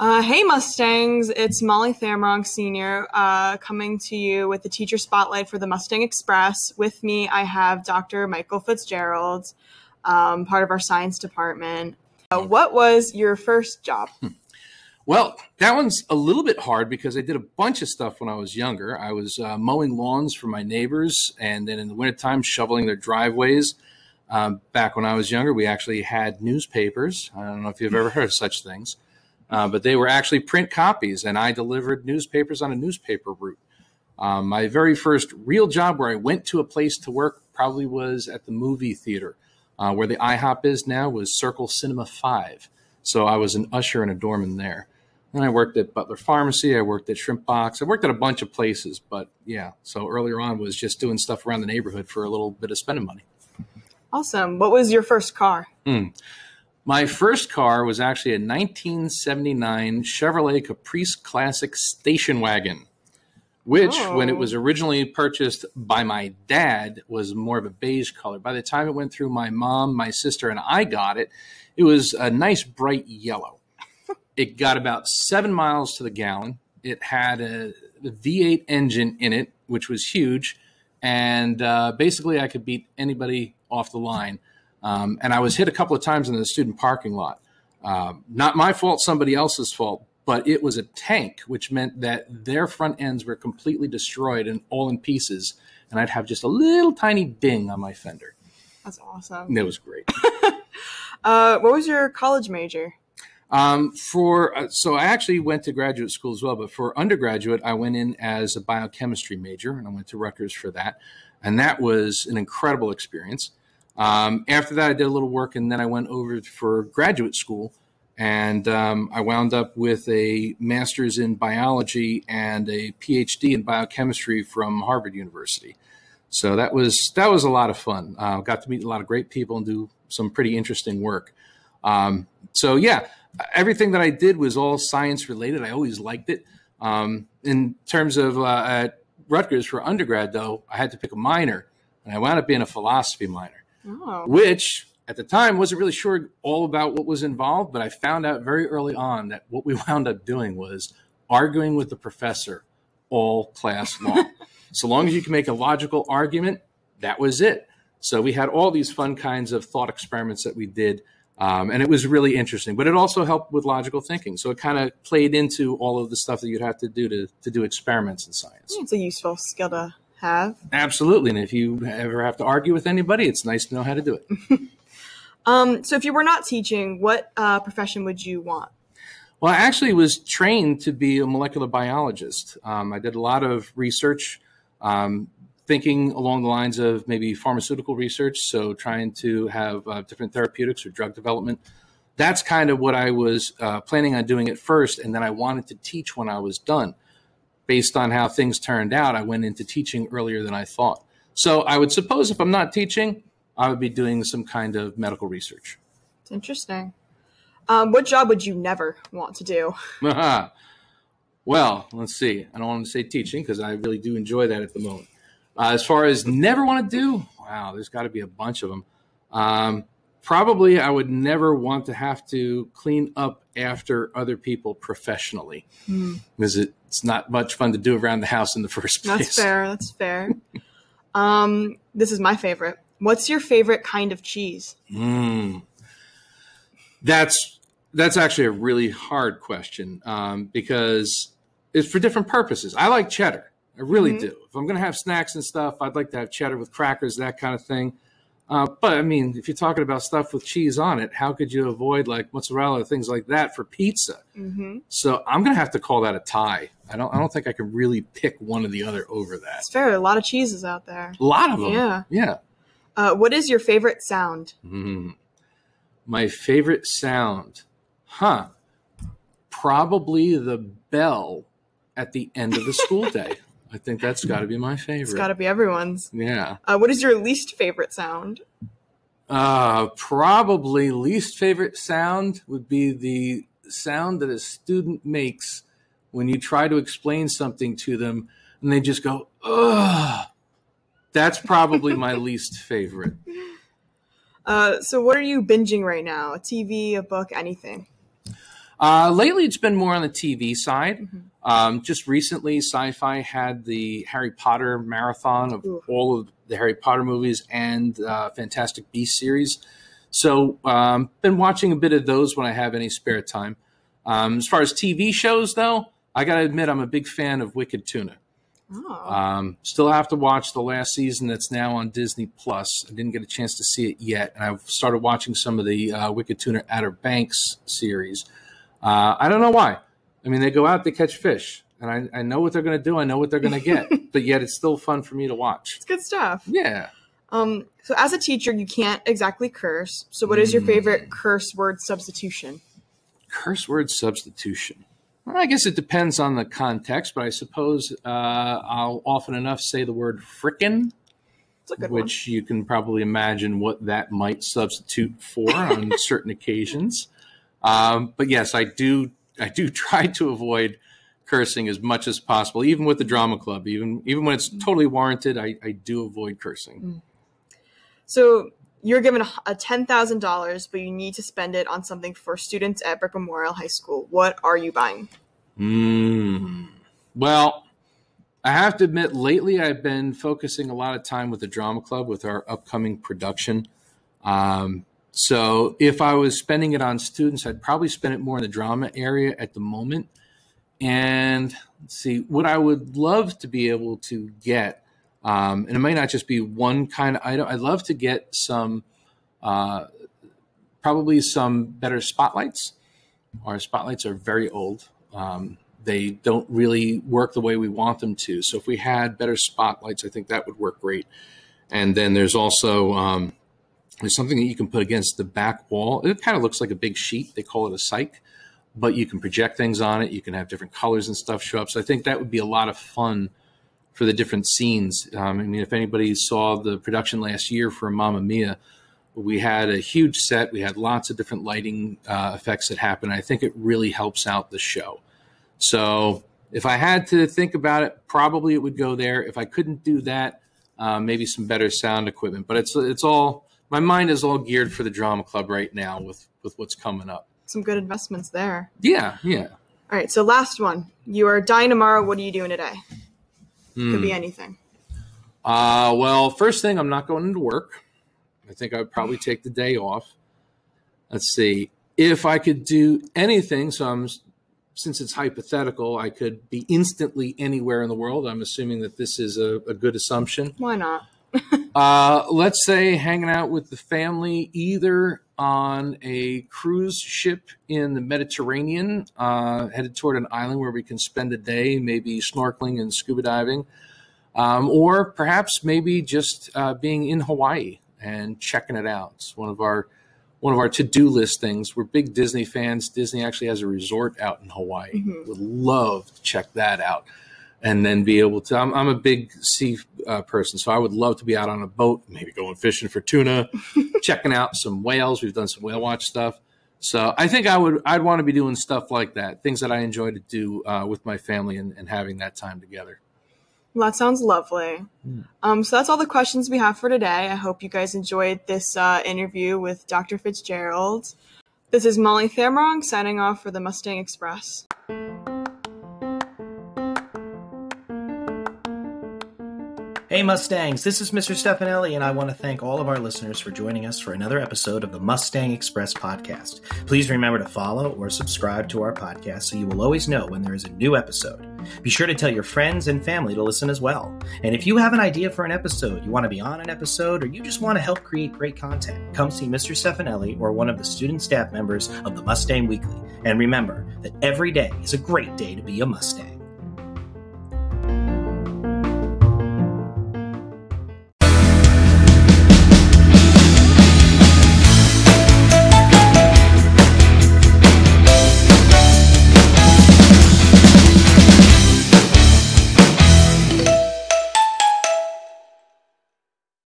Uh, hey Mustangs, it's Molly Thamrong Sr. Uh, coming to you with the teacher spotlight for the Mustang Express. With me, I have Dr. Michael Fitzgerald, um, part of our science department. Uh, what was your first job? Well, that one's a little bit hard because I did a bunch of stuff when I was younger. I was uh, mowing lawns for my neighbors, and then in the wintertime, shoveling their driveways. Um, back when I was younger, we actually had newspapers. I don't know if you've ever heard of such things. Uh, but they were actually print copies, and I delivered newspapers on a newspaper route. Um, my very first real job where I went to a place to work probably was at the movie theater, uh, where the IHOP is now, was Circle Cinema 5. So I was an usher and a doorman there. Then I worked at Butler Pharmacy. I worked at Shrimp Box. I worked at a bunch of places, but yeah. So earlier on was just doing stuff around the neighborhood for a little bit of spending money. Awesome. What was your first car? Mm. My first car was actually a 1979 Chevrolet Caprice Classic station wagon, which, oh. when it oh. was originally purchased by my dad, was more of a beige color. By the time it went through my mom, my sister, and I got it, it was a nice bright yellow. it got about seven miles to the gallon. It had a V8 engine in it, which was huge. And uh, basically, I could beat anybody off the line. Um, and I was hit a couple of times in the student parking lot. Uh, not my fault, somebody else's fault, but it was a tank, which meant that their front ends were completely destroyed and all in pieces. And I'd have just a little tiny ding on my fender. That's awesome. It was great. uh, what was your college major? Um, for uh, so I actually went to graduate school as well, but for undergraduate, I went in as a biochemistry major, and I went to Rutgers for that, and that was an incredible experience. Um, after that, I did a little work, and then I went over for graduate school, and um, I wound up with a master's in biology and a PhD in biochemistry from Harvard University. So that was that was a lot of fun. Uh, got to meet a lot of great people and do some pretty interesting work. Um, so yeah, everything that I did was all science related. I always liked it. Um, in terms of uh, at Rutgers for undergrad, though, I had to pick a minor, and I wound up being a philosophy minor oh. which at the time wasn't really sure all about what was involved, but I found out very early on that what we wound up doing was arguing with the professor all class long. so long as you can make a logical argument, that was it. So we had all these fun kinds of thought experiments that we did. Um, and it was really interesting, but it also helped with logical thinking. So it kind of played into all of the stuff that you'd have to do to, to do experiments in science. It's a useful skill to have. Absolutely. And if you ever have to argue with anybody, it's nice to know how to do it. um, so, if you were not teaching, what uh, profession would you want? Well, I actually was trained to be a molecular biologist. Um, I did a lot of research, um, thinking along the lines of maybe pharmaceutical research, so trying to have uh, different therapeutics or drug development. That's kind of what I was uh, planning on doing at first, and then I wanted to teach when I was done based on how things turned out, I went into teaching earlier than I thought. So I would suppose if I'm not teaching, I would be doing some kind of medical research. It's interesting. Um, what job would you never want to do? well, let's see. I don't want to say teaching because I really do enjoy that at the moment. Uh, as far as never want to do, wow, there's got to be a bunch of them. Um, probably I would never want to have to clean up after other people professionally mm. because it's not much fun to do around the house in the first place. That's fair. That's fair. um, this is my favorite. What's your favorite kind of cheese? Mm. That's that's actually a really hard question um, because it's for different purposes. I like cheddar. I really mm-hmm. do. If I'm going to have snacks and stuff, I'd like to have cheddar with crackers, that kind of thing. Uh, but I mean, if you're talking about stuff with cheese on it, how could you avoid like mozzarella, things like that for pizza? Mm-hmm. So I'm gonna have to call that a tie. I don't. I don't think I can really pick one or the other over that. It's fair. A lot of cheeses out there. A lot of them. Yeah. Yeah. Uh, what is your favorite sound? Mm-hmm. My favorite sound, huh? Probably the bell at the end of the school day. I think that's got to be my favorite. It's got to be everyone's. Yeah. Uh, what is your least favorite sound? Uh, probably least favorite sound would be the sound that a student makes when you try to explain something to them and they just go, ugh. That's probably my least favorite. Uh, so, what are you binging right now? A TV, a book, anything? Uh, lately, it's been more on the TV side. Mm-hmm. Um, just recently, Syfy had the Harry Potter marathon of Ooh. all of the Harry Potter movies and uh, Fantastic Beasts series. So, um, been watching a bit of those when I have any spare time. Um, as far as TV shows, though, I got to admit I'm a big fan of Wicked Tuna. Oh. Um, still have to watch the last season that's now on Disney Plus. I didn't get a chance to see it yet, and I've started watching some of the uh, Wicked Tuna Outer Banks series. Uh, I don't know why. I mean, they go out, they catch fish, and I, I know what they're going to do. I know what they're going to get, but yet it's still fun for me to watch. It's good stuff. Yeah. Um, so as a teacher, you can't exactly curse. So what is your favorite mm. curse word substitution? Curse word substitution. Well, I guess it depends on the context, but I suppose uh, I'll often enough say the word frickin', which one. you can probably imagine what that might substitute for on certain occasions. Um, but yes, I do. I do try to avoid cursing as much as possible, even with the drama club. Even even when it's totally warranted, I, I do avoid cursing. Mm. So you're given a, a ten thousand dollars, but you need to spend it on something for students at Brick Memorial High School. What are you buying? Mm. Well, I have to admit, lately I've been focusing a lot of time with the drama club with our upcoming production. Um, so if I was spending it on students, I'd probably spend it more in the drama area at the moment. And let's see, what I would love to be able to get, um, and it might not just be one kind of item. I'd love to get some, uh, probably some better spotlights. Our spotlights are very old. Um, they don't really work the way we want them to. So if we had better spotlights, I think that would work great. And then there's also um, there's something that you can put against the back wall. It kind of looks like a big sheet. They call it a cyc, but you can project things on it. You can have different colors and stuff show up. So I think that would be a lot of fun for the different scenes. Um, I mean, if anybody saw the production last year for Mamma Mia, we had a huge set. We had lots of different lighting uh, effects that happen. I think it really helps out the show. So if I had to think about it, probably it would go there. If I couldn't do that, uh, maybe some better sound equipment. But it's it's all my mind is all geared for the drama club right now with with what's coming up. Some good investments there. Yeah, yeah. All right, so last one. You are dying tomorrow. What are you doing today? Hmm. Could be hmm. anything. Uh, well, first thing, I'm not going into work. I think I would probably take the day off. Let's see. If I could do anything, so I'm since it's hypothetical, I could be instantly anywhere in the world. I'm assuming that this is a, a good assumption. Why not? uh, let's say hanging out with the family, either on a cruise ship in the Mediterranean, uh, headed toward an island where we can spend a day, maybe snorkeling and scuba diving, um, or perhaps maybe just uh, being in Hawaii and checking it out. It's one of our one of our to-do list things. We're big Disney fans. Disney actually has a resort out in Hawaii. Mm-hmm. Would love to check that out and then be able to. I'm, I'm a big sea uh, person, so I would love to be out on a boat, maybe going fishing for tuna, checking out some whales. We've done some whale watch stuff. So I think I would I'd want to be doing stuff like that, things that I enjoy to do uh, with my family and, and, having that time together. Well, that sounds lovely. Mm. Um, so that's all the questions we have for today. I hope you guys enjoyed this uh, interview with Dr. Fitzgerald. This is Molly Thamrong signing off for the Mustang Express. Hey Mustangs, this is Mr. Stefanelli, and I want to thank all of our listeners for joining us for another episode of the Mustang Express podcast. Please remember to follow or subscribe to our podcast so you will always know when there is a new episode. Be sure to tell your friends and family to listen as well. And if you have an idea for an episode, you want to be on an episode, or you just want to help create great content, come see Mr. Stefanelli or one of the student staff members of the Mustang Weekly. And remember that every day is a great day to be a Mustang.